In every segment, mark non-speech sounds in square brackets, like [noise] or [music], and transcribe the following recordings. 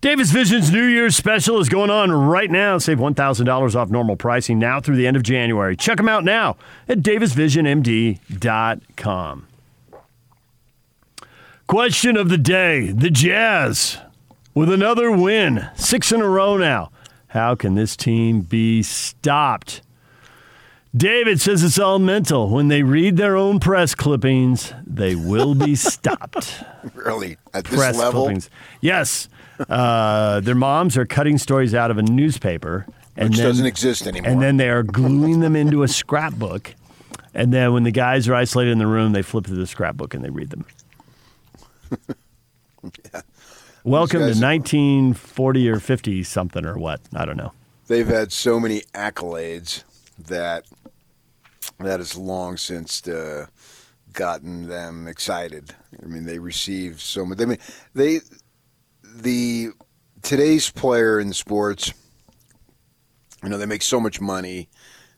Davis Vision's New Year's special is going on right now. Save $1,000 off normal pricing now through the end of January. Check them out now at davisvisionmd.com. Question of the day The Jazz with another win, six in a row now. How can this team be stopped? David says it's all mental. When they read their own press clippings, they will be [laughs] stopped. Really? At this press level? clippings. Yes. Uh, their moms are cutting stories out of a newspaper. And Which then, doesn't exist anymore. And then they are gluing them into a scrapbook. And then when the guys are isolated in the room, they flip through the scrapbook and they read them. [laughs] Welcome to guys- 1940 or 50 something or what? I don't know. They've had so many accolades that that has long since uh, gotten them excited. I mean, they received so much. I mean, they the today's player in sports. You know, they make so much money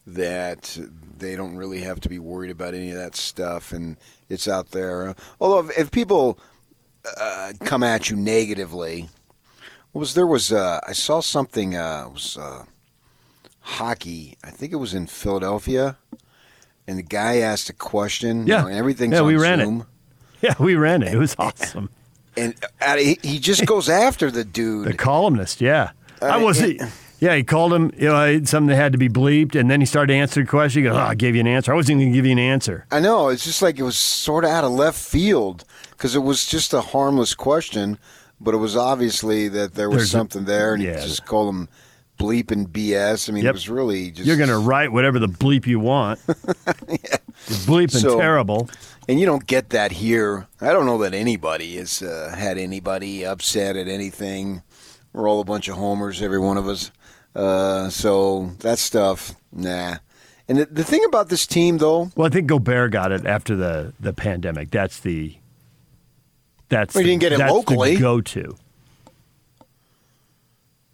that they don't really have to be worried about any of that stuff, and it's out there. Although, if, if people uh, come at you negatively, was there was uh, I saw something uh, it was uh, hockey. I think it was in Philadelphia, and the guy asked a question. you Yeah. know, and everything's Yeah, we ran it. [laughs] Yeah, we ran it. It was awesome. And uh, he, just goes after the dude. The columnist, yeah. I Uh, wasn't. Yeah, he called him. You know, something that had to be bleeped, and then he started answering questions. He goes, "Oh, I gave you an answer. I wasn't even going to give you an answer." I know it's just like it was sort of out of left field because it was just a harmless question, but it was obviously that there was There's a- something there, and yeah. he just called him bleep and BS. I mean, Yep. it was really just You're going to write whatever the bleep you want. [laughs] It's bleeping So- terrible. And you don't get that here. I don't know that anybody has uh, had anybody upset at anything. We're all a bunch of homers, every one of us. Uh, so that stuff, nah. And the, the thing about this team, though, Well, I think Gobert got it after the the pandemic. That's the that's Well, the- didn't get it locally. Go-to.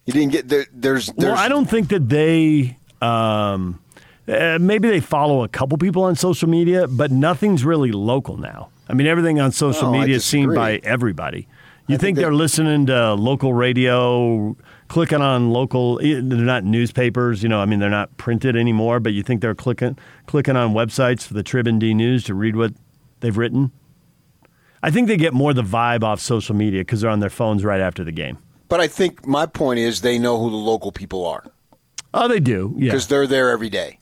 You didn't get there. There's, there's Well, I don't think that they. Um, uh, maybe they follow a couple people on social media, but nothing's really local now. I mean, everything on social No, media is seen by everybody. You think, think they're that- listening to local radio, clicking on local? eh, They're not newspapers, you know. I mean, they're not printed anymore. But you think they're clicking clicking on websites for the Trib and D News to read what they've written? I think they get more the vibe off social media because they're on their phones right after the game. But I think my point is they know who the local people are Oh, they do. Yeah. because they're there every day,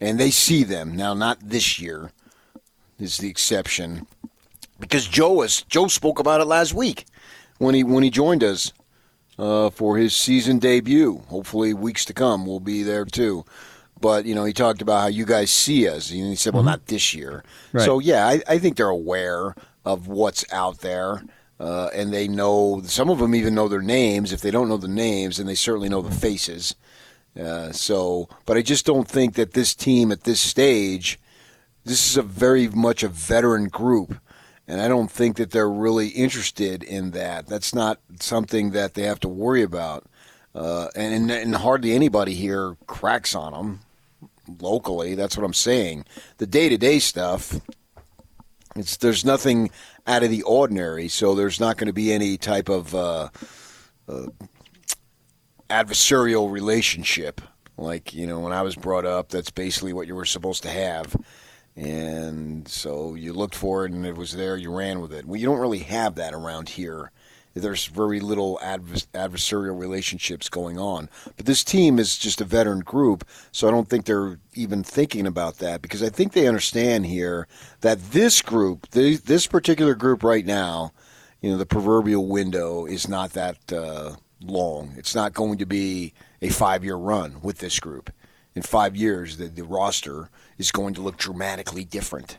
and they see them now. Not this year is the exception because Joe was Joe spoke about it last week when he when he joined us uh, for his season debut. Hopefully, weeks to come we'll be there too. But you know, he talked about how you guys see us, and he said, "Well, not this year." Right. So yeah, I, I think they're aware of what's out there, uh, and they know. Some of them even know their names. If they don't know the names, then they certainly know the faces. Uh, so, but I just don't think that this team at this stage, this is a very much a veteran group, and I don't think that they're really interested in that. That's not something that they have to worry about, uh, and, and hardly anybody here cracks on them locally. That's what I'm saying. The day to day stuff, it's there's nothing out of the ordinary, so there's not going to be any type of. Uh, adversarial relationship. Like, you know, when I was brought up, that's basically what you were supposed to have. And so you looked for it and it was there, you ran with it. Well, you don't really have that around here. There's very little advers- adversarial relationships going on. But this team is just a veteran group, so I don't think they're even thinking about that because I think they understand here that this group, th- this particular group right now, you know, the proverbial window is not that uh, long. It's not going to be a five year run with this group. In five years, the, the roster is going to look dramatically different.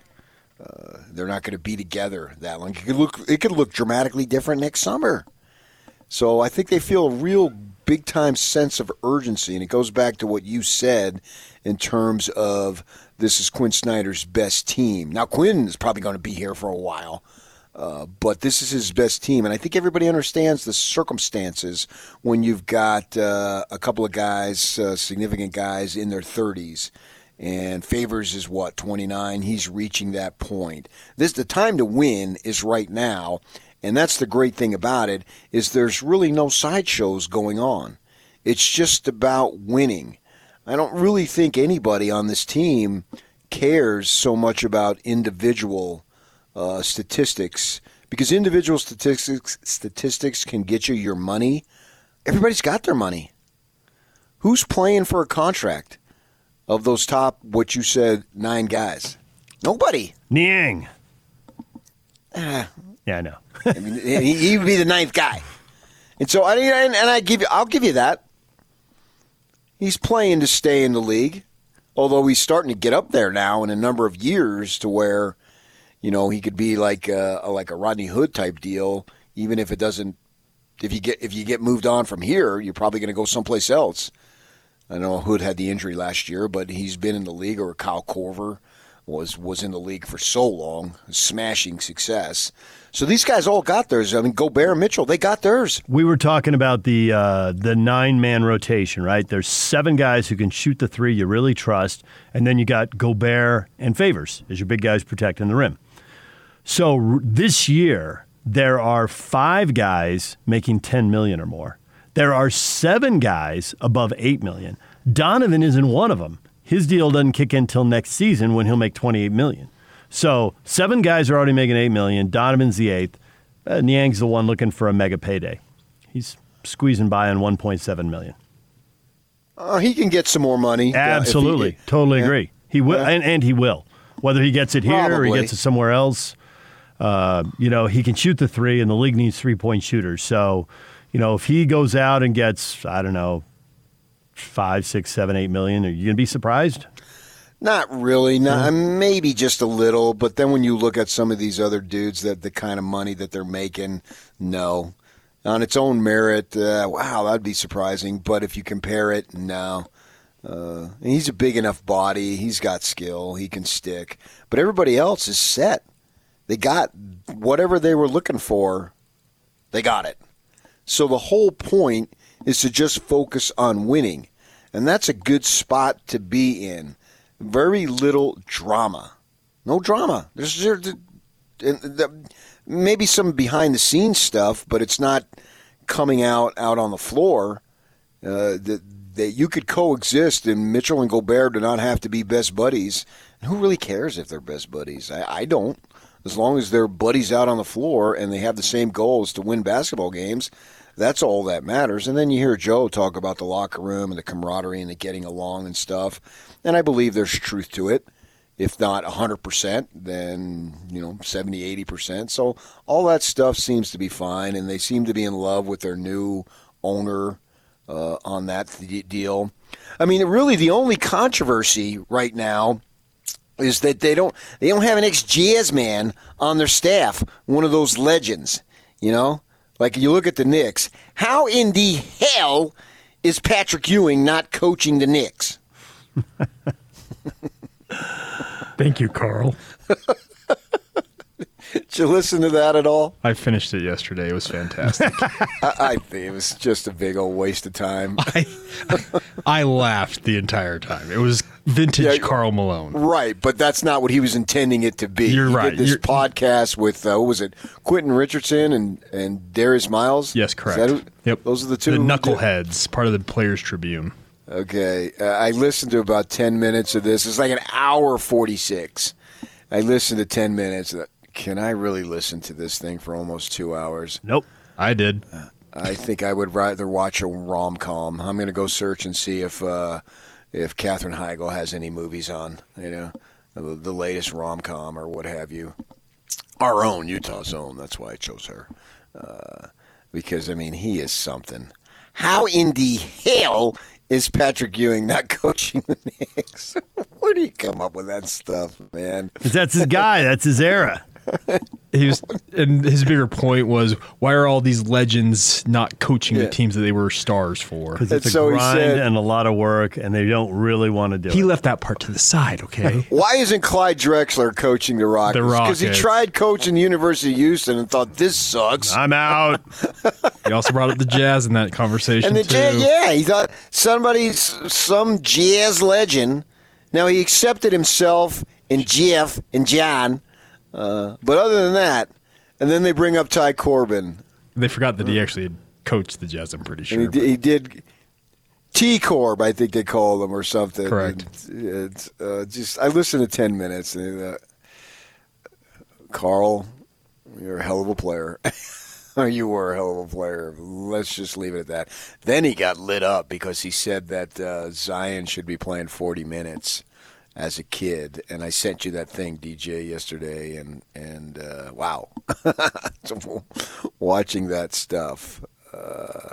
Uh, they're not going to be together that long. It could look it could look dramatically different next summer. So I think they feel a real big time sense of urgency, and it goes back to what you said in terms of this is Quinn Snyder's best team. Now Quinn is probably going to be here for a while, uh, but this is his best team, and I think everybody understands the circumstances when you've got uh, a couple of guys, uh, significant guys in their thirties. And Favors is what 29. He's reaching that point. This the time to win is right now, And that's the great thing about it is there's really no sideshows going on. It's just about winning. I don't really think anybody on this team cares so much about individual uh, statistics because individual statistics statistics can get you your money. Everybody's got their money. Who's playing for a contract of those top what you said nine guys? Nobody. Niang. Ah, Yeah, I know. I mean, he, he would be the ninth guy. And so I and, and I give you, I'll give you that. He's playing to stay in the league, although he's starting to get up there now in a number of years to where, you know, he could be like a, like a Rodney Hood type deal. Even if it doesn't, if you get if you get moved on from here, you're probably going to go someplace else. I know Hood had the injury last year, but he's been in the league, or Kyle Korver was was in the league for so long, smashing success. So these guys all got theirs. I mean, Gobert and Mitchell, they got theirs. We were talking about the uh, the nine man rotation, right? There's seven guys who can shoot the three you really trust, and then you got Gobert and Favors as your big guys protecting the rim. So this year there are five guys making 10 million or more. There are seven guys above 8 million. Donovan isn't one of them. His deal doesn't kick in until next season when he'll make 28 million. So seven guys are already making 8 million. Donovan's the eighth. Uh, Niang's the one looking for a mega payday. He's squeezing by on 1.7 million. Uh, he can get some more money. uh, he- Absolutely. totally yeah. agree. He will, Yeah. and, and he will. Whether he gets it here or he gets it somewhere else, uh, you know, he can shoot the three, and the league needs three point shooters. So, you know, if he goes out and gets, I don't know, five, six, seven, eight million, are you going to be surprised? Not really. Not maybe just a little. But then when you look at some of these other dudes, that the kind of money that they're making, no, on its own merit, uh, wow, that'd be surprising. But if you compare it, no. Uh, he's a big enough body. He's got skill. He can stick. But everybody else is set. They got whatever they were looking for. They got it. So the whole point is to just focus on winning. And that's a good spot to be in. Very little drama. No drama. There's maybe some behind the scenes stuff, but it's not coming out out on the floor. Uh, that that you could coexist, and Mitchell and Gobert do not have to be best buddies. Who really cares if they're best buddies? I, I don't. As long as they're buddies out on the floor and they have the same goals to win basketball games, that's all that matters. And then you hear Joe talk about the locker room and the camaraderie and the getting along and stuff. And I believe there's truth to it. If not 100%, then, you know, 70, 80%. So all that stuff seems to be fine. And they seem to be in love with their new owner uh, on that d- deal. I mean, really, the only controversy right now is that they don't they don't have an ex jazz man on their staff, one of those legends, you know. Like you look at the Knicks, how in the hell is Patrick Ewing not coaching the Knicks? [laughs] Thank you, Karl. [laughs] [laughs] Did you listen to that at all? I finished it yesterday. It was fantastic. [laughs] I, I think it was just a big old waste of time. [laughs] I, I laughed the entire time. It was vintage Yeah, Karl Malone. Right, but that's not what he was intending it to be. You're he right. This You're- podcast with uh, what was it, Quentin Richardson and and Darius Miles? Yes, Is correct. that who- yep. Those are the two. The Knuckleheads, part of the Players Tribune. Okay, uh, I listened to about ten minutes of this. It's like an hour forty-six. I listened to ten minutes. Can I really listen to this thing for almost two hours? Nope. I did. I think I would rather watch a rom com. I'm going to go search and see if uh, if Katherine Heigl has any movies on. You know, the, the latest rom com or what have you. Our own Utah's own. That's why I chose her. Uh, because I mean, he is something. How in the hell is Patrick Ewing not [laughs] coaching the Knicks? [laughs] Where do you come up with that stuff, man? that's his guy. That's his era. He was, and his bigger point was, why are all these legends not coaching Yeah. the teams that they were stars for? Because And it's a so he grind said- and a lot of work, and they don't really want to do He it. left that part to the side, okay? [laughs] Why isn't Clyde Drexler coaching the Rockets? Because he Rockets. tried coaching the University of Houston and thought this sucks. I'm out. [laughs] he also brought up the Jazz in that conversation And the too. jazz, yeah, he thought somebody's some jazz legend. Now he accepted himself and Jeff and John, uh, but other than that, And then they bring up Ty Corbin. They forgot that he actually had coached the Jazz. I'm pretty sure. And he, did- he did T Corb, I think they call him or something. Correct. And It's, uh, just I listened to ten minutes and uh, Karl, you're a hell of a player. [laughs] you were a hell of a player. Let's just leave it at that. Then he got lit up because he said that uh, Zion should be playing 40 minutes as a kid, and I sent you that thing, DJ, yesterday, and and uh, wow, [laughs] watching that stuff. Uh,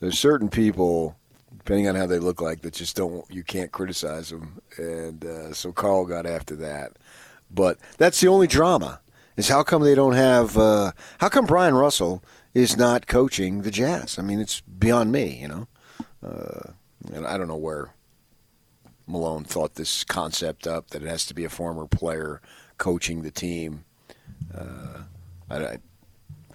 there's certain people, depending on how they look like, that just don't you can't criticize them, and uh, so Karl got after that. But that's the only drama is how come they don't have? Uh, how come Bryon Russell is not coaching the Jazz? I mean, it's beyond me, you know. Uh, and I don't know where Malone thought this concept up that it has to be a former player coaching the team. Uh, I, I,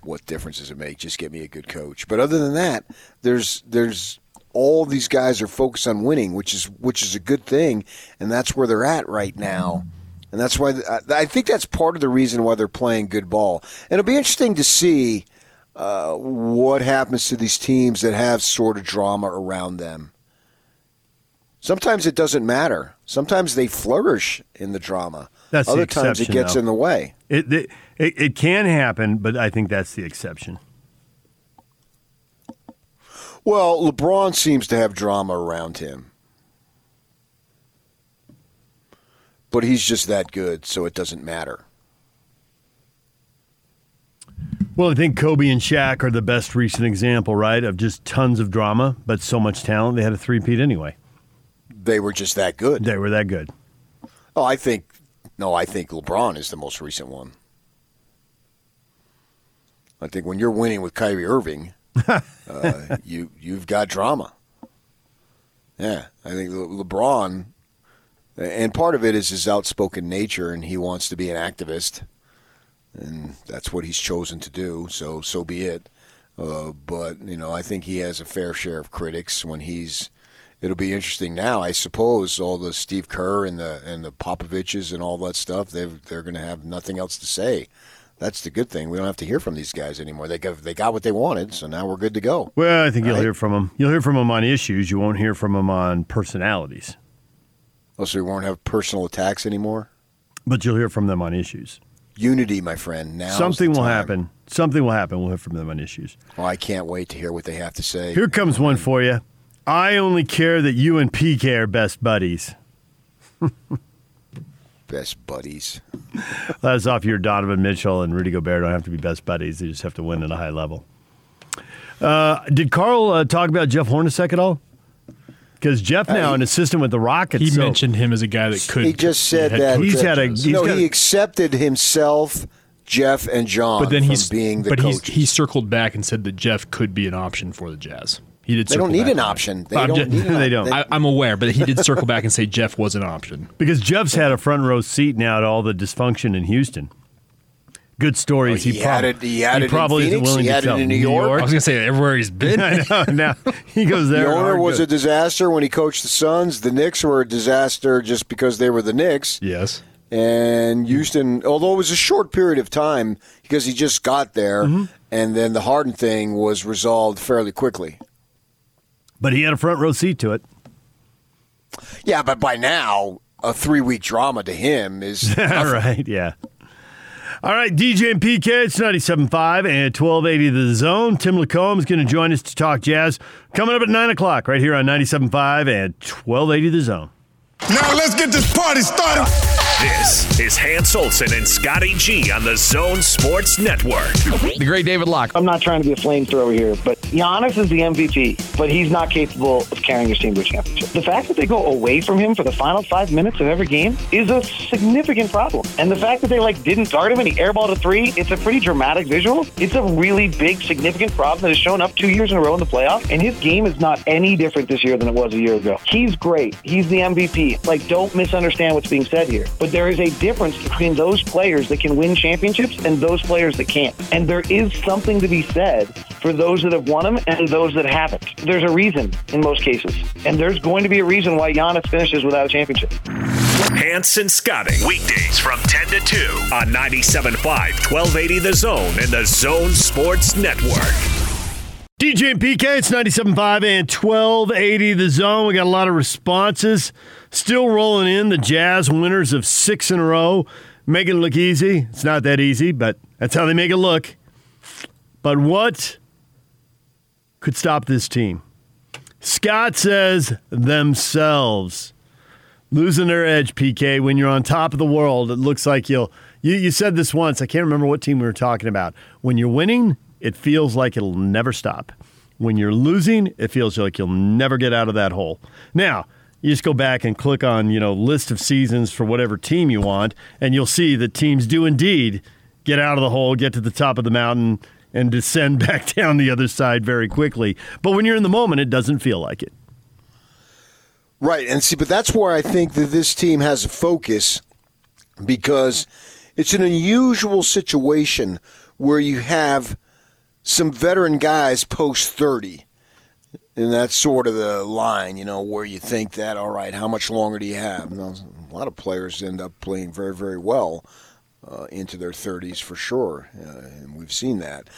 what difference does it make? Just get me a good coach. But other than that, there's there's all these guys are focused on winning, which is which is a good thing, and that's where they're at right now. And that's why I, I think that's part of the reason why they're playing good ball. And it'll be interesting to see uh, what happens to these teams that have sort of drama around them. Sometimes it doesn't matter. Sometimes they flourish in the drama. That's the Other times it gets though. in the way. It, it it it can happen, but I think that's the exception. Well, LeBron seems to have drama around him. But he's just that good, so it doesn't matter. Well, I think Kobe and Shaq are the best recent example, right, of just tons of drama, but so much talent. They had a three-peat anyway. They were just that good. They were that good. Oh, I think no, I think LeBron is the most recent one. I think when you're winning with Kyrie Irving, [laughs] uh, you you've got drama. Yeah, I think Le- LeBron, and part of it is his outspoken nature, and he wants to be an activist, and that's what he's chosen to do. So so be it. Uh, but you know, I think he has a fair share of critics when he's it'll be interesting now. I suppose all the Steve Kerr and the and the Popoviches and all that stuff. They they're going to have nothing else to say. That's the good thing. We don't have to hear from these guys anymore. They got they got what they wanted, so now we're good to go. Well, I think you'll Right. hear from them. You'll hear from them on issues. You won't hear from them on personalities, Oh, so we won't have personal attacks anymore. but you'll hear from them on issues. Unity, my friend. Now Something will happen. Something will happen. We'll hear from them on issues. Oh, I can't wait to hear what they have to say. Here comes one for you. I only care that you and PK are best buddies. [laughs] Best buddies. That's off your Donovan Mitchell and Rudy Gobert don't have to be best buddies. They just have to win at a high level. Uh, did Karl uh, talk about Jeff Hornacek at all? Because Jeff now Uh, an assistant with the Rockets. he so- mentioned him as a guy that could. he just said head that He's had a- he's no, got- he accepted himself, Jeff, and John. but then from he's being the but he's, he circled back and said that Jeff could be an option for the Jazz. He did. They don't circle need back an on option. They I'm don't ju- need an [laughs] They don't. I, I'm aware, but he did circle back and say Jeff was an option. [laughs] because Jeff's had a front row seat now to all the dysfunction in Houston. Good stories. Oh, he had prob- it- he had it probably isn't willing he to tell. in New York. I was gonna say everywhere he's been. [laughs] I know. Now he goes there. The owner was good. a disaster when he coached the Suns. The Knicks were a disaster just because they were the Knicks. yes. And Houston, although it was a short period of time because he just got there, Mm-hmm. and then the Harden thing was resolved fairly quickly. But he had a front row seat to it. Yeah, but by now, a three week drama to him is [laughs] All right, yeah. All right, DJ and PK, it's 97.5 and 1280 The Zone. Tim Lacombe is going to join us to talk jazz coming up at 9 o'clock right here on 97.5 and 1280 The Zone. Now let's get this party started. This is Hans Olsen and Scotty G on the Zone Sports Network. The great David Locke. I'm not trying to be a flamethrower here, but Giannis is the MVP, but he's not capable of carrying his team to a championship. The fact that they go away from him for the final five minutes of every game is a significant problem. And the fact that they like didn't guard him and he airballed a three, it's a pretty dramatic visual. It's a really big, significant problem that has shown up two years in a row in the playoffs. And his game is not any different this year than it was a year ago. He's great. He's the MVP. Like, don't misunderstand what's being said here. But there is a difference between those players that can win championships and those players that can't. And there is something to be said for those that have won them and those that haven't. There's a reason in most cases. And there's going to be a reason why Giannis finishes without a championship. Hanson Scotty. Weekdays from 10 to 2 on 97.5, 1280 The Zone and The Zone Sports Network. DJ and PK, it's 97.5 and 1280 The Zone. We got a lot of responses. Still rolling in the Jazz winners of six in a row. Make it look easy. It's not that easy, but that's how they make it look. But what could stop this team? Scott says themselves. Losing their edge, PK, when you're on top of the world, it looks like you'll. You, you said this once. I can't remember what team we were talking about. When you're winning, it feels like it'll never stop. When you're losing, it feels like you'll never get out of that hole. Now, you just go back and click on, you know, list of seasons for whatever team you want, and you'll see that teams do indeed get out of the hole, get to the top of the mountain, and descend [laughs] back down the other side very quickly. But when you're in the moment, it doesn't feel like it. Right, and see, but that's where I think that this team has a focus because it's an unusual situation where you have some veteran guys post 30. And that's sort of the line, you know, where you think that, all right, how much longer do you have? Now, a lot of players end up playing very, very well uh, into their 30s for sure, uh, and we've seen that.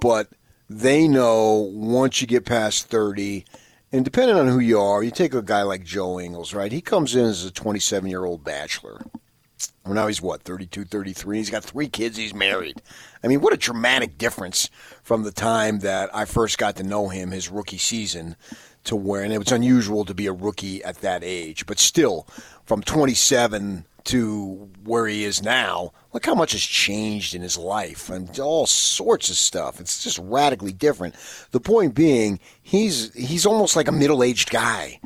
But they know once you get past 30, and depending on who you are, you take a guy like Joe Ingles, right? He comes in as a 27 year old bachelor. Well, now he's what, 32, 33? He's got three kids. He's married. I mean, what a dramatic difference from the time that I first got to know him, his rookie season, to where, and it was unusual to be a rookie at that age, but still, from 27 to where he is now, look how much has changed in his life and all sorts of stuff. It's just radically different. The point being, he's he's almost like a middle-aged guy.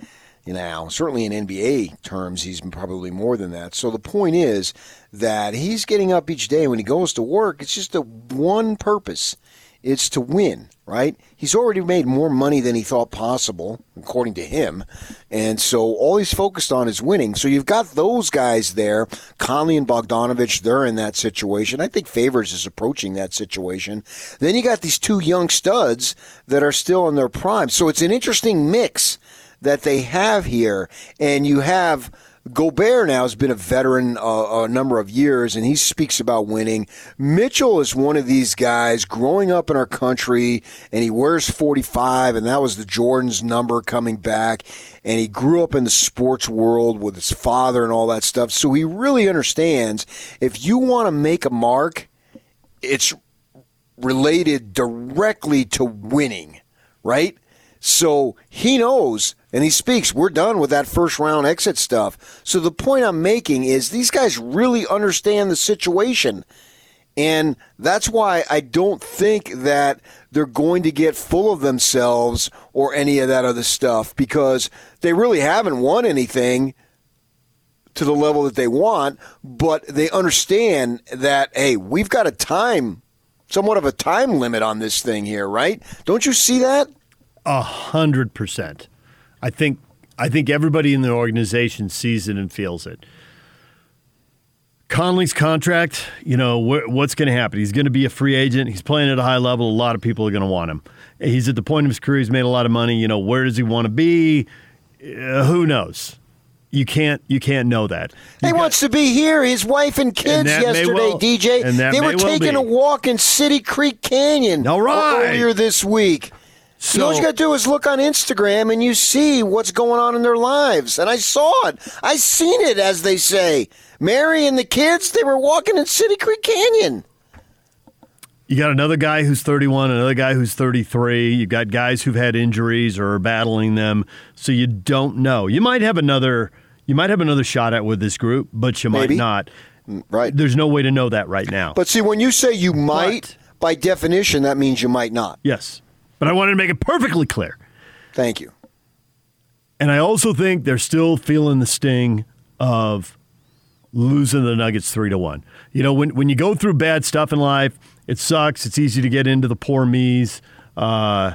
Know, certainly in NBA terms, he's probably more than that. So the point is that he's getting up each day when he goes to work. It's just a one purpose. It's to win, right? He's already made more money than he thought possible, according to him. And so all he's focused on is winning. So you've got those guys there. Conley and Bogdanovich, they're in that situation. I think Favors is approaching that situation. Then you got these two young studs that are still in their prime. So it's an interesting mix that they have here. And you have Gobert now has been a veteran uh, a number of years, and he speaks about winning. Mitchell is one of these guys growing up in our country, and he wears 45, and that was the Jordan's number coming back. And he grew up in the sports world with his father and all that stuff. So he really understands if you want to make a mark, it's related directly to winning, right? So he knows and he speaks, we're done with that first round exit stuff. So the point I'm making is these guys really understand the situation. And that's why I don't think that they're going to get full of themselves or any of that other stuff because they really haven't won anything to the level that they want, but they understand that, hey, we've got a time, somewhat of a time limit on this thing here, right? Don't you see that? A hundred percent. I think I think everybody in the organization sees it and feels it. Conley's contract, you know, wh- what's going to happen? He's going to be a free agent. He's playing at a high level. A lot of people are going to want him. He's at the point of his career. He's made a lot of money. You know, where does he want to be? Uh, who knows? You can't. You can't know that. You he got- wants to be here. His wife and kids may yesterday, well- DJ. and they were well taking be. a walk in City Creek Canyon All right. earlier this week. So, all you got to do is look on Instagram and you see what's going on in their lives. And I saw it. I seen it, as they say. Mary and the kids, they were walking in City Creek Canyon. You got another guy who's 31, another guy who's 33. You've got guys who've had injuries or are battling them, so you don't know. You might have another. You might have another shot at with this group, but you Maybe. might not. Mm, right. There's no way to know that right now. But see, when you say you might, But- by definition, that means you might not. yes, but I wanted to make it perfectly clear. Thank you. And I also think they're still feeling the sting of losing the Nuggets three to one. You know, when when you go through bad stuff in life, it sucks. It's easy to get into the poor me's. Uh,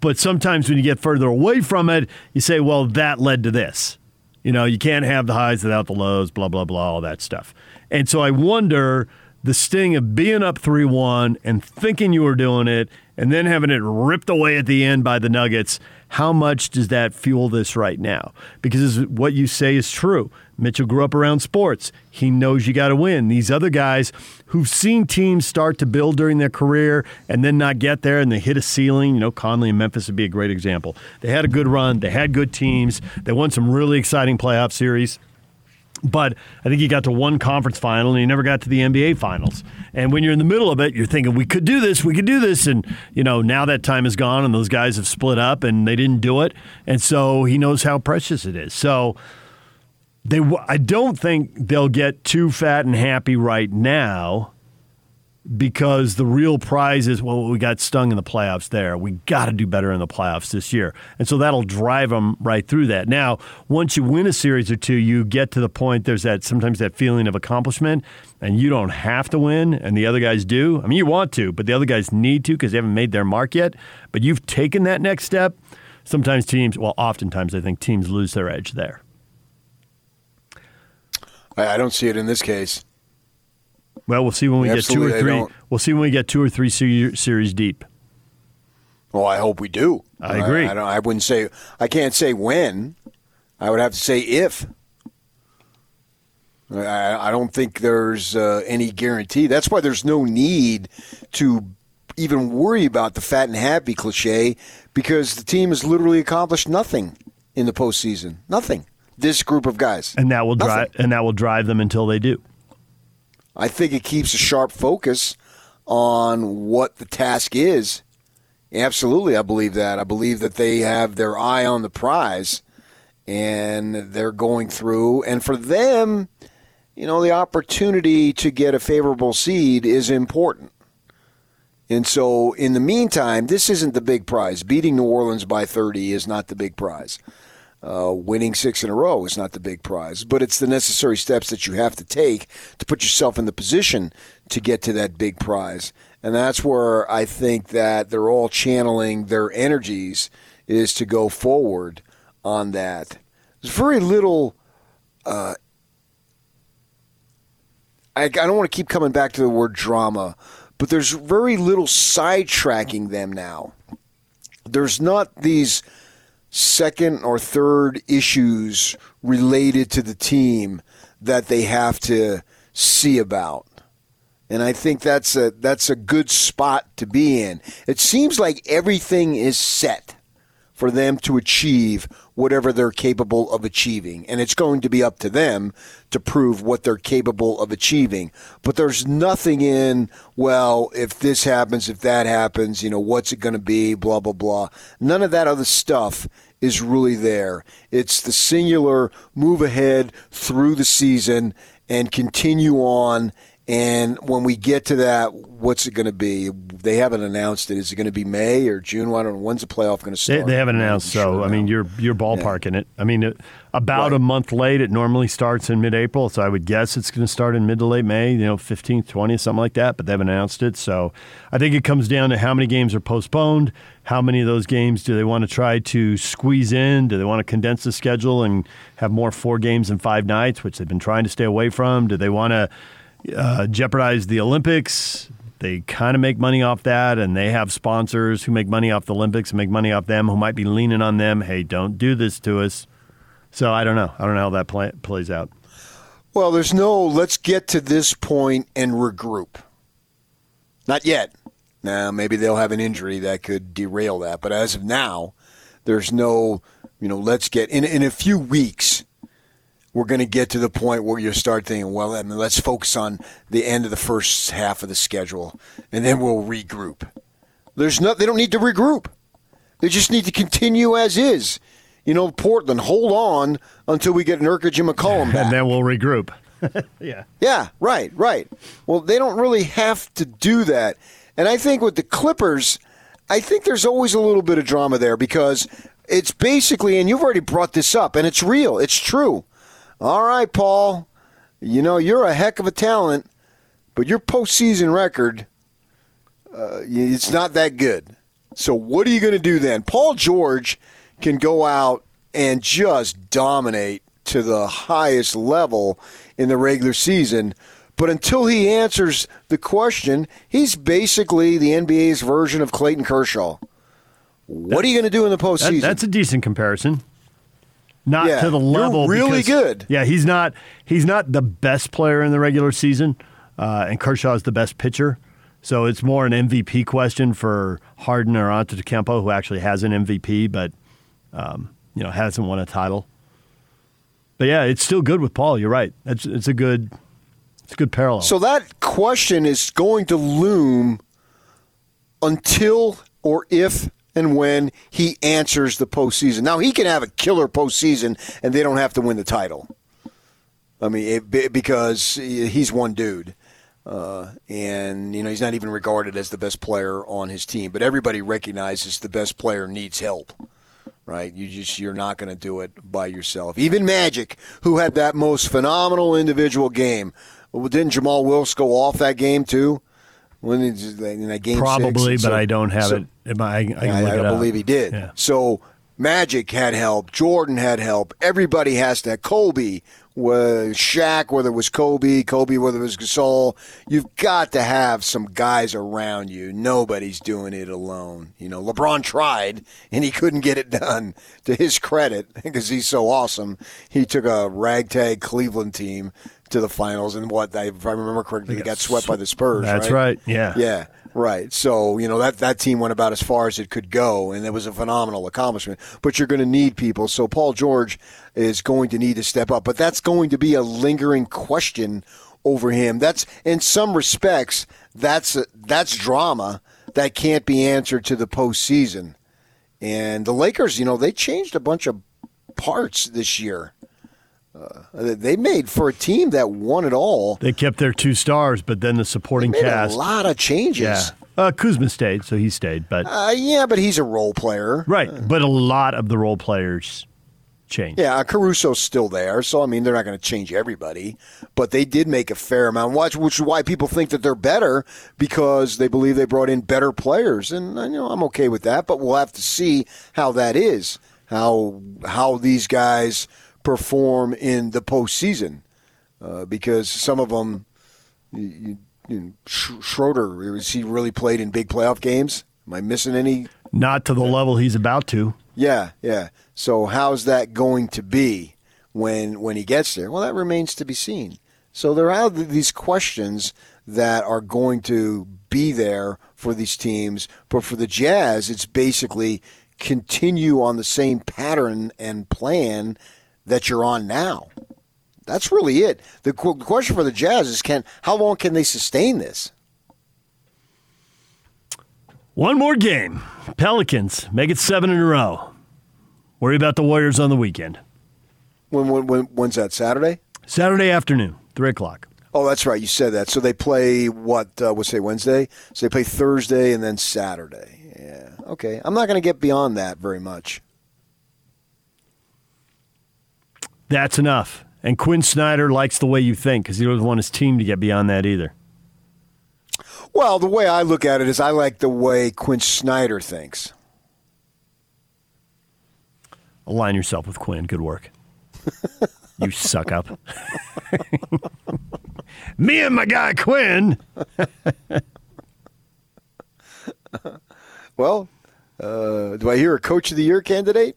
but sometimes when you get further away from it, you say, well, that led to this. You know, you can't have the highs without the lows, blah, blah, blah, all that stuff. And so I wonder the sting of being up 3 1 and thinking you were doing it and then having it ripped away at the end by the Nuggets. How much does that fuel this right now? Because what you say is true. Mitchell grew up around sports. He knows you got to win. These other guys who've seen teams start to build during their career and then not get there and they hit a ceiling, you know, Conley and Memphis would be a great example. They had a good run, they had good teams, they won some really exciting playoff series. But I think he got to one conference final and he never got to the NBA finals. And when you're in the middle of it, you're thinking, we could do this, we could do this. And, you know, now that time is gone and those guys have split up and they didn't do it. And so he knows how precious it is. So they, I don't think they'll get too fat and happy right now because the real prize is well we got stung in the playoffs there. We got to do better in the playoffs this year. And so that'll drive them right through that. Now once you win a series or two you get to the point there's that sometimes that feeling of accomplishment and you don't have to win and the other guys do. I mean you want to but the other guys need to because they haven't made their mark yet. But you've taken that next step. Sometimes teams well oftentimes i think teams lose their edge there. I, don't see it in this case. Well we'll see when we Absolutely, get two or 3 don't. we'll see when we get two or three series deep Well, I hope we do. I agree. I, don't, I wouldn't say. I can't say when. I would have to say if. I, I don't think there's uh, any guarantee. That's why there's no need to even worry about the fat and happy cliche because the team has literally accomplished nothing in the postseason. Nothing. This group of guys. and that will Nothing. drive and that will drive them until they do I think it keeps a sharp focus on what the task is. Absolutely, I believe that. I believe that they have their eye on the prize and they're going through. And for them, you know, the opportunity to get a favorable seed is important. And so, in the meantime, this isn't the big prize. Beating New Orleans by 30 is not the big prize. Uh, winning six in a row is not the big prize, but it's the necessary steps that you have to take to put yourself in the position to get to that big prize. And that's where I think that they're all channeling their energies is to go forward on that. There's very little. Uh, I, I don't want to keep coming back to the word drama, but there's very little sidetracking them now. There's not these second or third issues related to the team that they have to see about. And I think that's a that's a good spot to be in. It seems like everything is set for them to achieve whatever they're capable of achieving. And it's going to be up to them to prove what they're capable of achieving. But there's nothing in, well, if this happens, if that happens, you know, what's it going to be, blah, blah, blah. None of that other stuff is really there. It's the singular move ahead through the season and continue on. And when we get to that, what's it going to be? They haven't announced it. Is it going to be May or June? I don't know. When's the playoff going to start? they haven't I'm announced, sure so I mean, you're you're ballparking it. I mean, it, about Right. a month late. It normally starts in mid-April, so I would guess it's going to start in mid to late May. You know, fifteenth, twentieth, something like that. But they haven't announced it, so I think it comes down to how many games are postponed. How many of those games do they want to try to squeeze in? Do they want to condense the schedule and have more four games in five nights, which they've been trying to stay away from? Do they want to uh, jeopardize the Olympics? They kind of make money off that, and they have sponsors who make money off the Olympics and make money off them, who might be leaning on them. Hey, don't do this to us. So I don't know. I don't know how that play, plays out. Well, there's no let's get to this point and regroup. Not yet. Now, maybe they'll have an injury that could derail that, but as of now, there's no, you know, let's get in in a few weeks we're going to get to the point where you start thinking, well, I mean, let's focus on the end of the first half of the schedule and then we'll regroup. There's no they don't need to regroup. They just need to continue as is. You know, Portland, hold on until we get Nurkic and McCollum back. [laughs] And then we'll regroup. [laughs] yeah. Yeah, right, right. Well, they don't really have to do that. And I think with the Clippers, I think there's always a little bit of drama there because it's basically, and you've already brought this up, and it's real, it's true. All right, Paul, you know, you're a heck of a talent, but your postseason record, uh, it's not that good. So what are you going to do then? Paul George can go out and just dominate to the highest level in the regular season. But until he answers the question, he's basically the NBA's version of Clayton Kershaw. What are you going to do in the That, postseason? that's a decent comparison. Not Yeah, to the level. really because- good. Yeah, he's not. He's not the best player in the regular season, uh, and Kershaw is the best pitcher. So it's more an MVP question for Harden or Antetokounmpo, who actually has an MVP, but um, you know hasn't won a title. But yeah, it's still good with Paul. You're right. It's it's a good it's a good parallel. So that question is going to loom until or if and when he answers the postseason. Now he can have a killer postseason, and they don't have to win the title. I mean, it, because he's one dude, uh, and you know he's not even regarded as the best player on his team. But everybody recognizes the best player needs help right? You just you're not going to do it by yourself. Even Magic, who had that most phenomenal individual game, well, didn't Jamal Wilkes go off that game too? When in that game. Probably, And but so- I don't have so- it. Am I, I can I, I up. believe he did. Yeah. So Magic had help. Jordan had help. Everybody has that. Kobe, was Shaq, whether it was Kobe, Kobe, whether it was Gasol, you've got to have some guys around you. Nobody's doing it alone. You know, LeBron tried and he couldn't get it done. To his credit, [laughs] because he's so awesome, he took a ragtag Cleveland team to the finals, and what if I remember correctly, they got swept by the Spurs. That's right. Yeah. Yeah. Right. So, you know, that, that team went about as far as it could go, and it was a phenomenal accomplishment. But you're going to need people. So, Paul George is going to need to step up. But that's going to be a lingering question over him. That's, in some respects, that's, that's drama that can't be answered to the postseason. And the Lakers, you know, they changed a bunch of parts this year. Uh, they made for a team that won it all. They kept their two stars, but then the supporting Made cast. a lot of changes. Yeah. Uh, Kuzma stayed, so he stayed. But Uh, yeah, but he's a role player. right, but a lot of the role players changed. Yeah, Caruso's still there, so I mean they're not going to change everybody, but they did make a fair amount. Watch, which is why people think that they're better because they believe they brought in better players, and uh, you know I'm okay with that. But we'll have to see how that is, how how these guys perform in the postseason, uh, because some of them, you, you, Schroeder, is he really played in big playoff games? Am I missing any? Not to the level he's about to. Yeah, yeah. So how's that going to be when when he gets there? Well, that remains to be seen. So there are these questions that are going to be there for these teams, but for the Jazz, it's basically continue on the same pattern and plan that you're on now. That's really it. The question for the Jazz is can how long can they sustain this? One more game. Pelicans make it seven in a row. Worry about the Warriors on the weekend. When when, when when's that Saturday? Saturday afternoon, three o'clock. Oh, that's right. You said that. So they play what? Uh, what's say Wednesday? So they play Thursday and then Saturday. Yeah. Okay. I'm not going to get beyond that very much. That's enough. And Quinn Snyder likes the way you think because he doesn't want his team to get beyond that either. Well, the way I look at it is, I like the way Quinn Snyder thinks. Align yourself with Quinn. Good work. [laughs] you suck up. [laughs] Me and my guy Quinn. [laughs] Well, uh, do I hear a Coach of the Year candidate?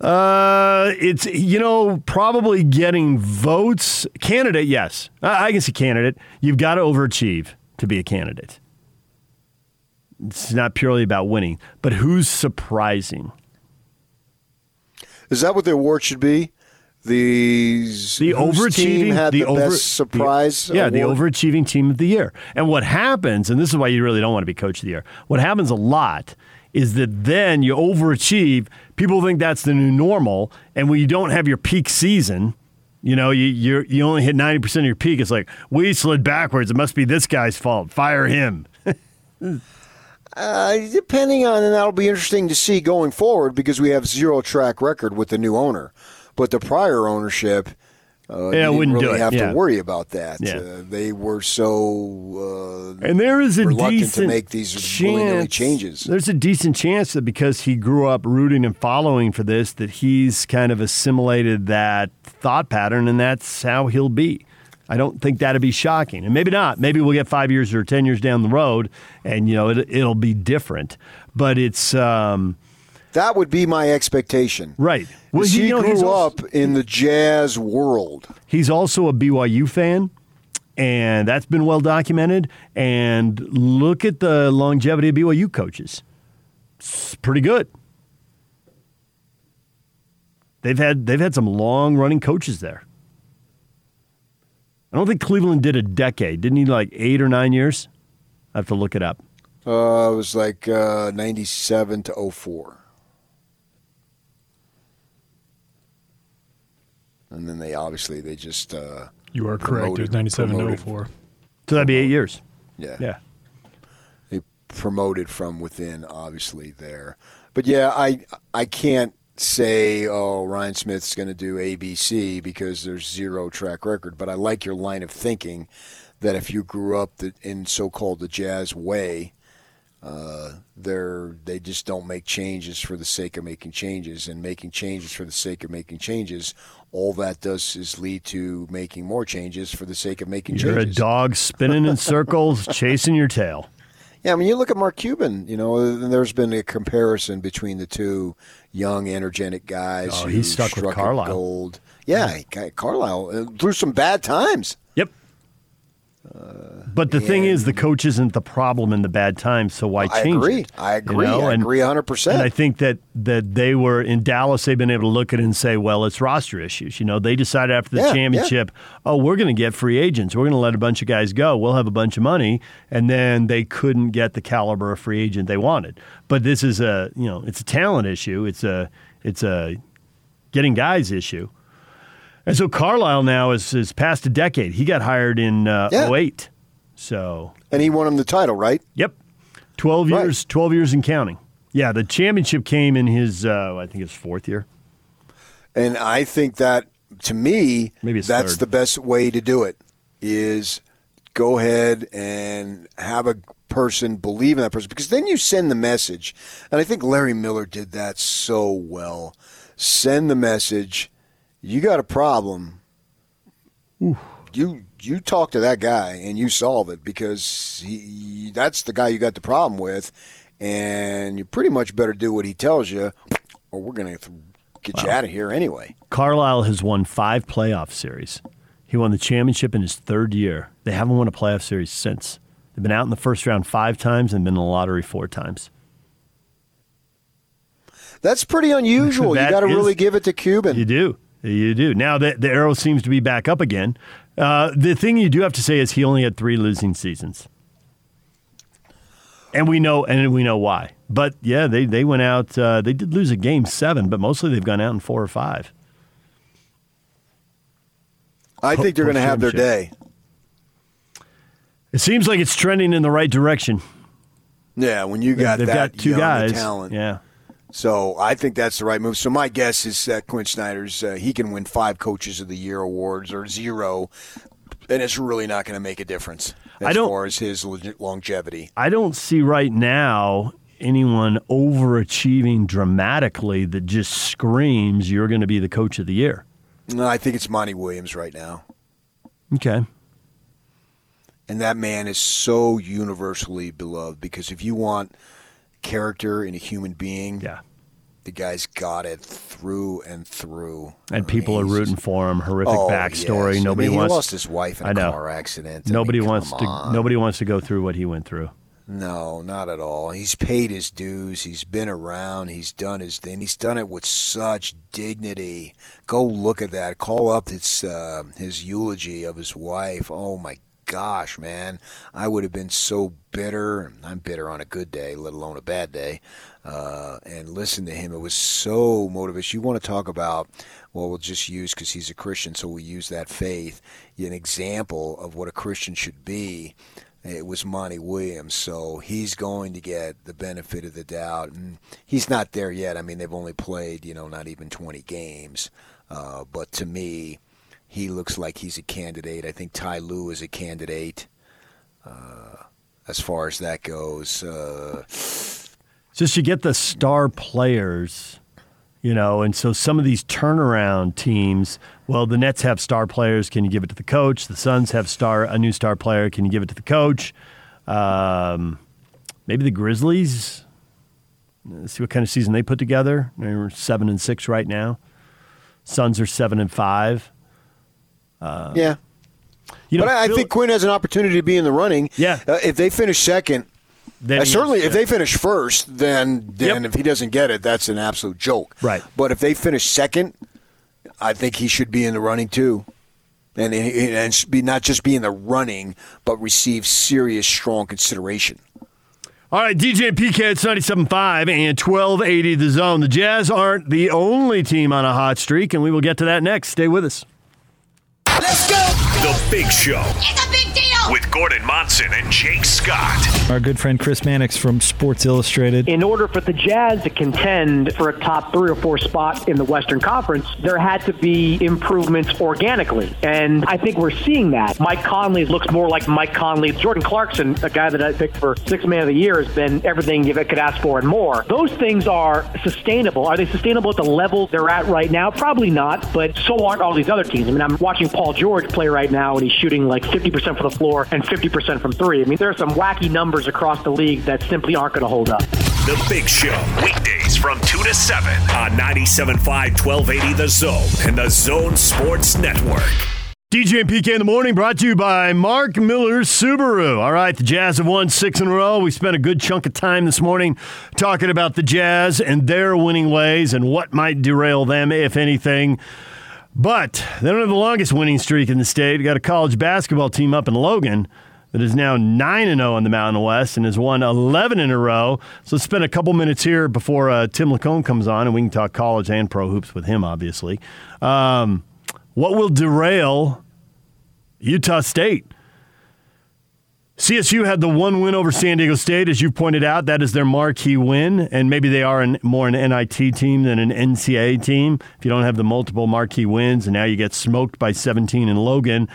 Uh, it's you know probably getting votes. Candidate, yes, I, I can see candidate. You've got to overachieve to be a candidate. It's not purely about winning, but who's surprising? Is that what the award should be? The The overachieving, team had the, over- best surprise. the- yeah, the overachieving team of the year. And what happens, and this is why you really don't want to be coach of the year. What happens a lot is that then you overachieve. People think that's the new normal, and when you don't have your peak season, you know, you you you only hit ninety percent of your peak. It's like we slid backwards. It must be this guy's fault. Fire him. [laughs] Uh, depending on, and that'll be interesting to see going forward because we have zero track record with the new owner. But the prior ownership, uh, Yeah, you wouldn't didn't do really it. have Yeah. to worry about that. Yeah. Uh, they were so uh, And there is a reluctant to make these chance- changes. There's a decent chance that because he grew up rooting and following for this, that he's kind of assimilated that thought pattern, and that's how he'll be. I don't think that'd be shocking, and maybe not. Maybe we'll get five years or ten years down the road, and you know it, it'll be different. But it's um, That would be my expectation. Right. Well, he- you know, grew also- up in the jazz world. He's also a BYU fan, and that's been well documented. And look at the longevity of BYU coaches. It's pretty good. They've had they've had some long running coaches there. I don't think Cleveland did a decade. Didn't he like eight or nine years? I have to look it up. Uh, it was like uh, 97 to 04. And then they obviously they just uh, You are correct. It was Promoted- 97 to 04. So that'd be eight years. yeah Yeah. they promoted from within obviously there. But yeah, I I can't say oh Ryan Smith's going to do ABC because there's zero track record. But I like your line of thinking that if you grew up the, in so-called the Jazz way, uh, they're they just don't make changes for the sake of making changes, and making changes for the sake of making changes. All that does is lead to making more changes for the sake of making changes. You're a dog spinning in [laughs] circles, chasing your tail. Yeah, I mean, you look at Mark Cuban. You know, there's been a comparison between the two young, energetic guys. Oh, he's stuck with Carlisle. Gold. Yeah, he- Carlisle uh, through some bad times. Yep. But the thing is, the coach isn't the problem in the bad times, so why I change agree. it? I You agree. know, I and- agree 100. percent And I think that that they were in Dallas. They've been able to look at it and say, "Well, it's roster issues." You know, they decided after the Yeah, yeah. championship, "Oh, we're going to get free agents. We're going to let a bunch of guys go. We'll have a bunch of money." And then they couldn't get the caliber of free agent they wanted. But this is a you know, it's a talent issue. It's a it's a getting guys issue. And so Carlisle now is is past a decade. He got hired in uh, Yeah. 08. So and he won him the title, right? Yep. 12 Right. years, 12 years and counting. Yeah, the championship came in his, uh, I think his fourth year. And I think that to me, Maybe that's third. the best way to do it. Is go ahead and have a person believe in that person because then you send the message. And I think Larry Miller did that so well. Send the message. You got a problem. You you talk to that guy and you solve it because he that's the guy you got the problem with, and you pretty much better do what he tells you, or we're gonna get you out of here anyway. Carlisle has won five playoff series. He won the championship in his third year. They haven't won a playoff series since. They've been out in the first round five times and been in the lottery four times. That's pretty unusual. you [laughs] got to really give it to Cuban. You do. You do. Now the, the arrow seems to be back up again. Uh, the thing you do have to say is he only had three losing seasons. And we know, and we know why. But yeah, they, they went out. Uh, they did lose a game seven, but mostly they've gone out in four or five. I think they're going to have their day. It seems like it's trending in the right direction. Yeah, when you got They've that got two guys. talent. Yeah. So I think that's the right move. So my guess is that Quin Snyder's uh, he can win five Coaches of the Year awards or zero, and it's really not going to make a difference as I don't- far as his longevity. I don't see right now anyone overachieving dramatically that just screams you're going to be the coach of the year. No, I think it's Monty Williams right now, Okay. and that man is so universally beloved because if you want character in a human being, Yeah. the guy's got it through and through. And people are He's- rooting for him. Horrific Oh, backstory. yes. I Nobody mean, wants. He lost his wife in I a car accident. I Nobody mean, wants to. on. Nobody wants to go through what he went through. No, not at all. He's paid his dues. He's been around. He's done his thing. He's done it with such dignity. Go look at that. Call up his uh, his eulogy of his wife. Oh my gosh, man! I would have been so bitter. I'm bitter on a good day, let alone a bad day. Uh, and listen to him. It was so motivational. You want to talk about? Well, we'll just use because he's a Christian, so we use that faith. An example of what a Christian should be it was Monty Williams, so he's going to get the benefit of the doubt. And he's not there yet. I mean, they've only played, you know, not even 20 games. Uh, but to me, he looks like he's a candidate. I think Ty Lue is a candidate uh, as far as that goes. Uh, Just you get the star players, you know, and so some of these turnaround teams. Well, the Nets have star players. Can you give it to the coach? The Suns have star a new star player. Can you give it to the coach? Um, maybe the Grizzlies. Let's see what kind of season they put together. They're seven and six right now. Suns are seven and five. Yeah. You know, But I, I think Quin has an opportunity to be in the running. Yeah. Uh, if they finish second, then uh, certainly if they finish first, then then Yep. if he doesn't get it, that's an absolute joke. Right. But if they finish second, I think he should be in the running too. And, and be not just be in the running, but receive serious, strong consideration. All right, DJ and PK, it's 97.5 and 1280 The Zone. The Jazz aren't the only team on a hot streak, and we will get to that next. Stay with us. Let's go. The Big Show It's a big deal. with Gordon Monson and Jake Scott. Our good friend Chris Mannix from Sports Illustrated. in order for the Jazz to contend for a top three or four spot in the Western Conference, there had to be improvements organically. And I think we're seeing that. Mike Conley looks more like Mike Conley. Jordan Clarkson, a guy that I picked for six man of the year, has been everything you could ask for and more. Those things are sustainable. Are they sustainable at the level they're at right now? Probably not, but so aren't all these other teams. I mean, I'm watching Paul George play right now, and he's shooting like 50% from the floor and 50% from three. I mean, there are some wacky numbers across the league that simply aren't going to hold up. The Big Show, weekdays from 2 to 7 on 97.5 1280 The Zone and the Zone Sports Network. DJ and PK in the morning brought to you by Mark Miller Subaru. All right, the Jazz have won six in a row. We spent a good chunk of time this morning talking about the Jazz and their winning ways and what might derail them, if anything. But they don't have the longest winning streak in the state. We got a college basketball team up in Logan that is now 9 and 0 in the Mountain West and has won 11 in a row. So let's spend a couple minutes here before uh, Tim Lacombe comes on and we can talk college and pro hoops with him, obviously. Um, what will derail Utah State? CSU had the one win over San Diego State, as you pointed out. That is their marquee win, and maybe they are an, more an NIT team than an NCAA team. If you don't have the multiple marquee wins, and now you get smoked by 17 in Logan,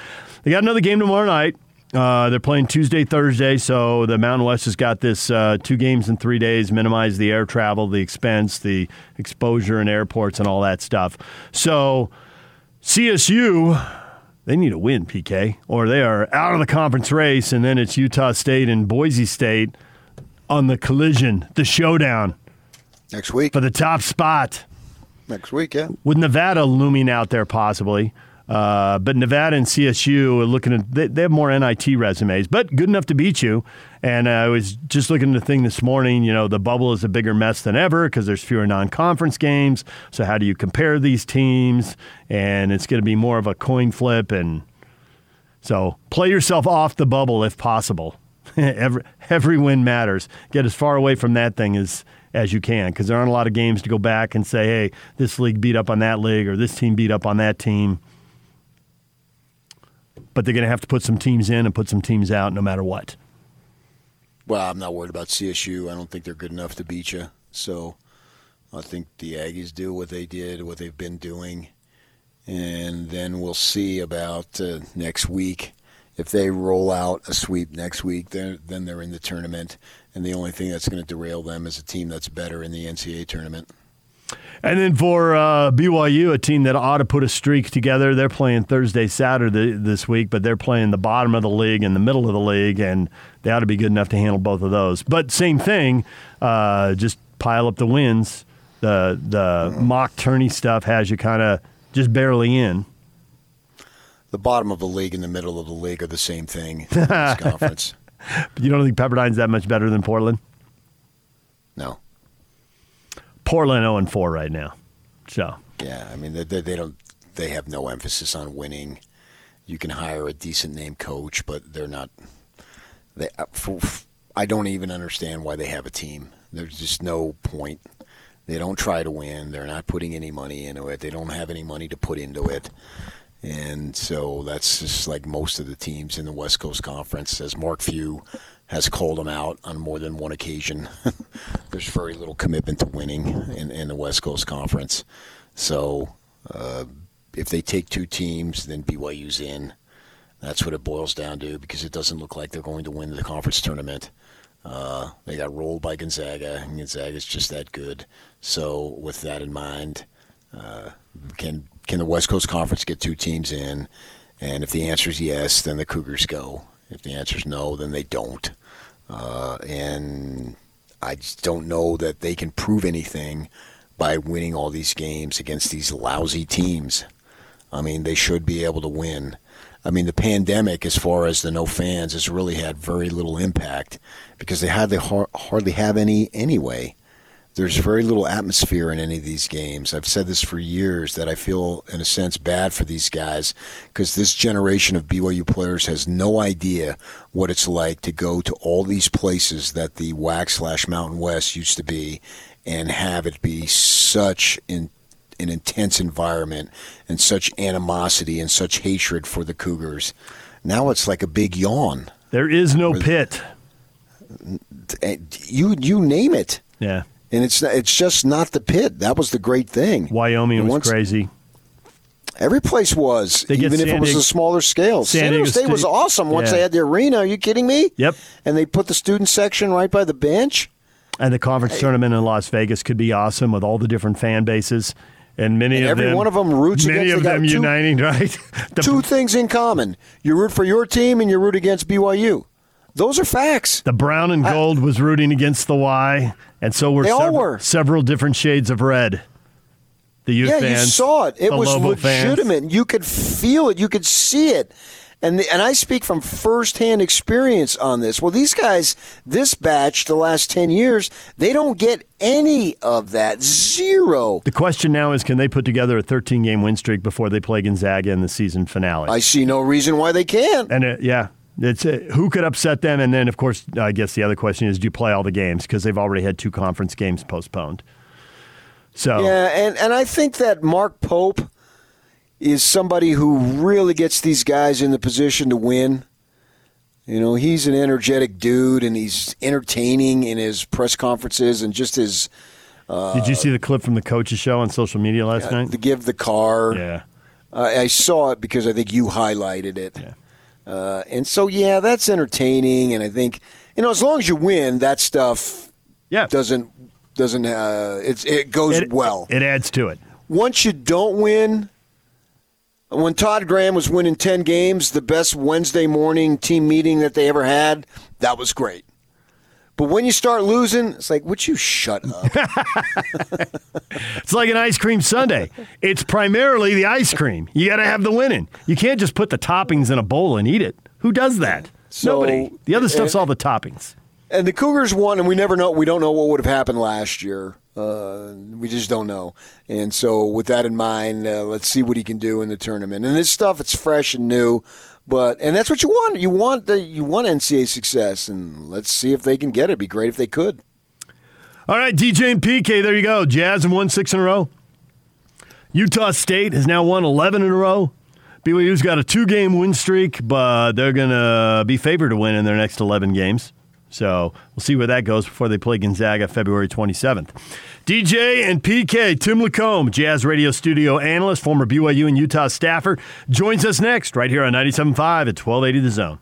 they got another game tomorrow night. Uh, they're playing Tuesday, Thursday, so the Mountain West has got this uh, two games in three days, minimize the air travel, the expense, the exposure in airports, and all that stuff. So CSU they need a win, PK, or they are out of the conference race, and then it's Utah State and Boise State on the collision, the showdown Next week. for the top spot Next week, yeah. with Nevada looming out there possibly. Uh, but Nevada and CSU are looking at they, they have more NIT resumes, but good enough to beat you. And I was just looking at the thing this morning. You know, the bubble is a bigger mess than ever because there's fewer non-conference games. So how do you compare these teams? And it's going to be more of a coin flip. And so play yourself off the bubble if possible. [laughs] every every win matters. Get as far away from that thing as as you can because there aren't a lot of games to go back and say, hey, this league beat up on that league or this team beat up on that team. But they're going to have to put some teams in and put some teams out no matter what. Well, I'm not worried about CSU. I don't think they're good enough to beat you. So I think the Aggies do what they did, what they've been doing. And then we'll see about uh, next week. If they roll out a sweep next week, then then they're in the tournament. And the only thing that's going to derail them is a team that's better in the NCAA tournament. And then for uh, BYU, a team that ought to put a streak together, they're playing Thursday, Saturday this week, but they're playing the bottom of the league and the middle of the league, and they ought to be good enough to handle both of those. But same thing, uh, just pile up the wins. The the mock tourney stuff has you kind of just barely in. The bottom of the league and the middle of the league are the same thing in this [laughs] conference. But you don't think Pepperdine's that much better than Portland? No. Portland 0 and 4 right now. So Yeah, I mean they, they, they don't they have no emphasis on winning. You can hire a decent name coach, but they're not. They uh, I don't even understand why they have a team. There's just no point. They don't try to win. They're not putting any money into it. They don't have any money to put into it. And so that's just like most of the teams in the West Coast Conference. As Mark Few has called them out on more than one occasion, [laughs] there's very little commitment to winning in, in the West Coast Conference. So uh, if they take two teams, then BYU's in. That's what it boils down to because it doesn't look like they're going to win the conference tournament. Uh, they got rolled by Gonzaga, and Gonzaga's just that good. So with that in mind, uh, can can the West Coast Conference get two teams in? And if the answer is yes, then the Cougars go. If the answer is no, then they don't. Uh, and I just don't know that they can prove anything by winning all these games against these lousy teams. I mean, they should be able to win. I mean, the pandemic, as far as the no fans, has really had very little impact because they hardly hardly have any anyway. There's very little atmosphere in any of these games. I've said this for years that I feel, in a sense, bad for these guys because this generation of BYU players has no idea what it's like to go to all these places that the WAC slash Mountain West used to be and have it be such in, an intense environment and such animosity and such hatred for the Cougars. Now it's like a big yawn. There is no pit. You you name it. Yeah. And it's it's just not the pit. That was the great thing. Wyoming was once, crazy. Every place was, even if it was a smaller scale. San, San Diego State, State, was awesome once yeah. they had the arena. Are you kidding me? Yep. And they put the student section right by the bench. And the conference hey. tournament in Las Vegas could be awesome with all the different fan bases. And many and of every them, one of them roots many against, of them two, uniting, [laughs] right? the, two things in common: you root for your team, and you root against BYU. Those are facts. The brown and gold I, was rooting against the Y, and so were, were. several different shades of red. The Utes yeah, fans, you saw it. It was Lobo legitimate. Fans. You could feel it. You could see it. And the, and I speak from firsthand experience on this. Well, these guys, this batch, the last ten years, they don't get any of that. Zero. The question now is, can they put together a 13 game win streak before they play Gonzaga in the season finale? I see no reason why they can't. And it, yeah, it's uh, who could upset them, and then of course, I guess the other question is, do you play all the games because they've already had two conference games postponed. So yeah, and and I think that Mark Pope is somebody who really gets these guys in the position to win. You know, he's an energetic dude, and he's entertaining in his press conferences and just his. Uh, Did you see the clip from the coaches show on social media last uh, night? To give the car. Yeah. I saw it because I think you highlighted it. Yeah. Uh, and so, yeah, that's entertaining. And I think, you know, as long as you win, that stuff yeah. doesn't doesn't uh, it's it goes it, well. It adds to it. Once you don't win, when Todd Graham was winning 10 games, the best Wednesday morning team meeting that they ever had, that was great. But when you start losing, it's like, would you shut up? [laughs] it's like an ice cream sundae. It's primarily the ice cream. You got to have the winning. You can't just put the toppings in a bowl and eat it. Who does that? So, Nobody. The other stuff's and, all the toppings. And the Cougars won, and we never know. We don't know what would have happened last year. Uh, we just don't know. And so, with that in mind, uh, let's see what he can do in the tournament. And this stuff, it's fresh and new, but and that's what you want. You want the you want NCAA success, and let's see if they can get it. It'd be great if they could. All right, DJ and PK, there you go. Jazz have won six in a row. Utah State has now won 11 in a row. BYU's got a two game win streak, but they're to be favored to win in their next 11 games. So we'll see where that goes before they play Gonzaga February 27th. DJ and PK, Tim LaComb, Jazz Radio Studio analyst, former BYU and Utah staffer, joins us next right here on 97.5 at 1280 The Zone.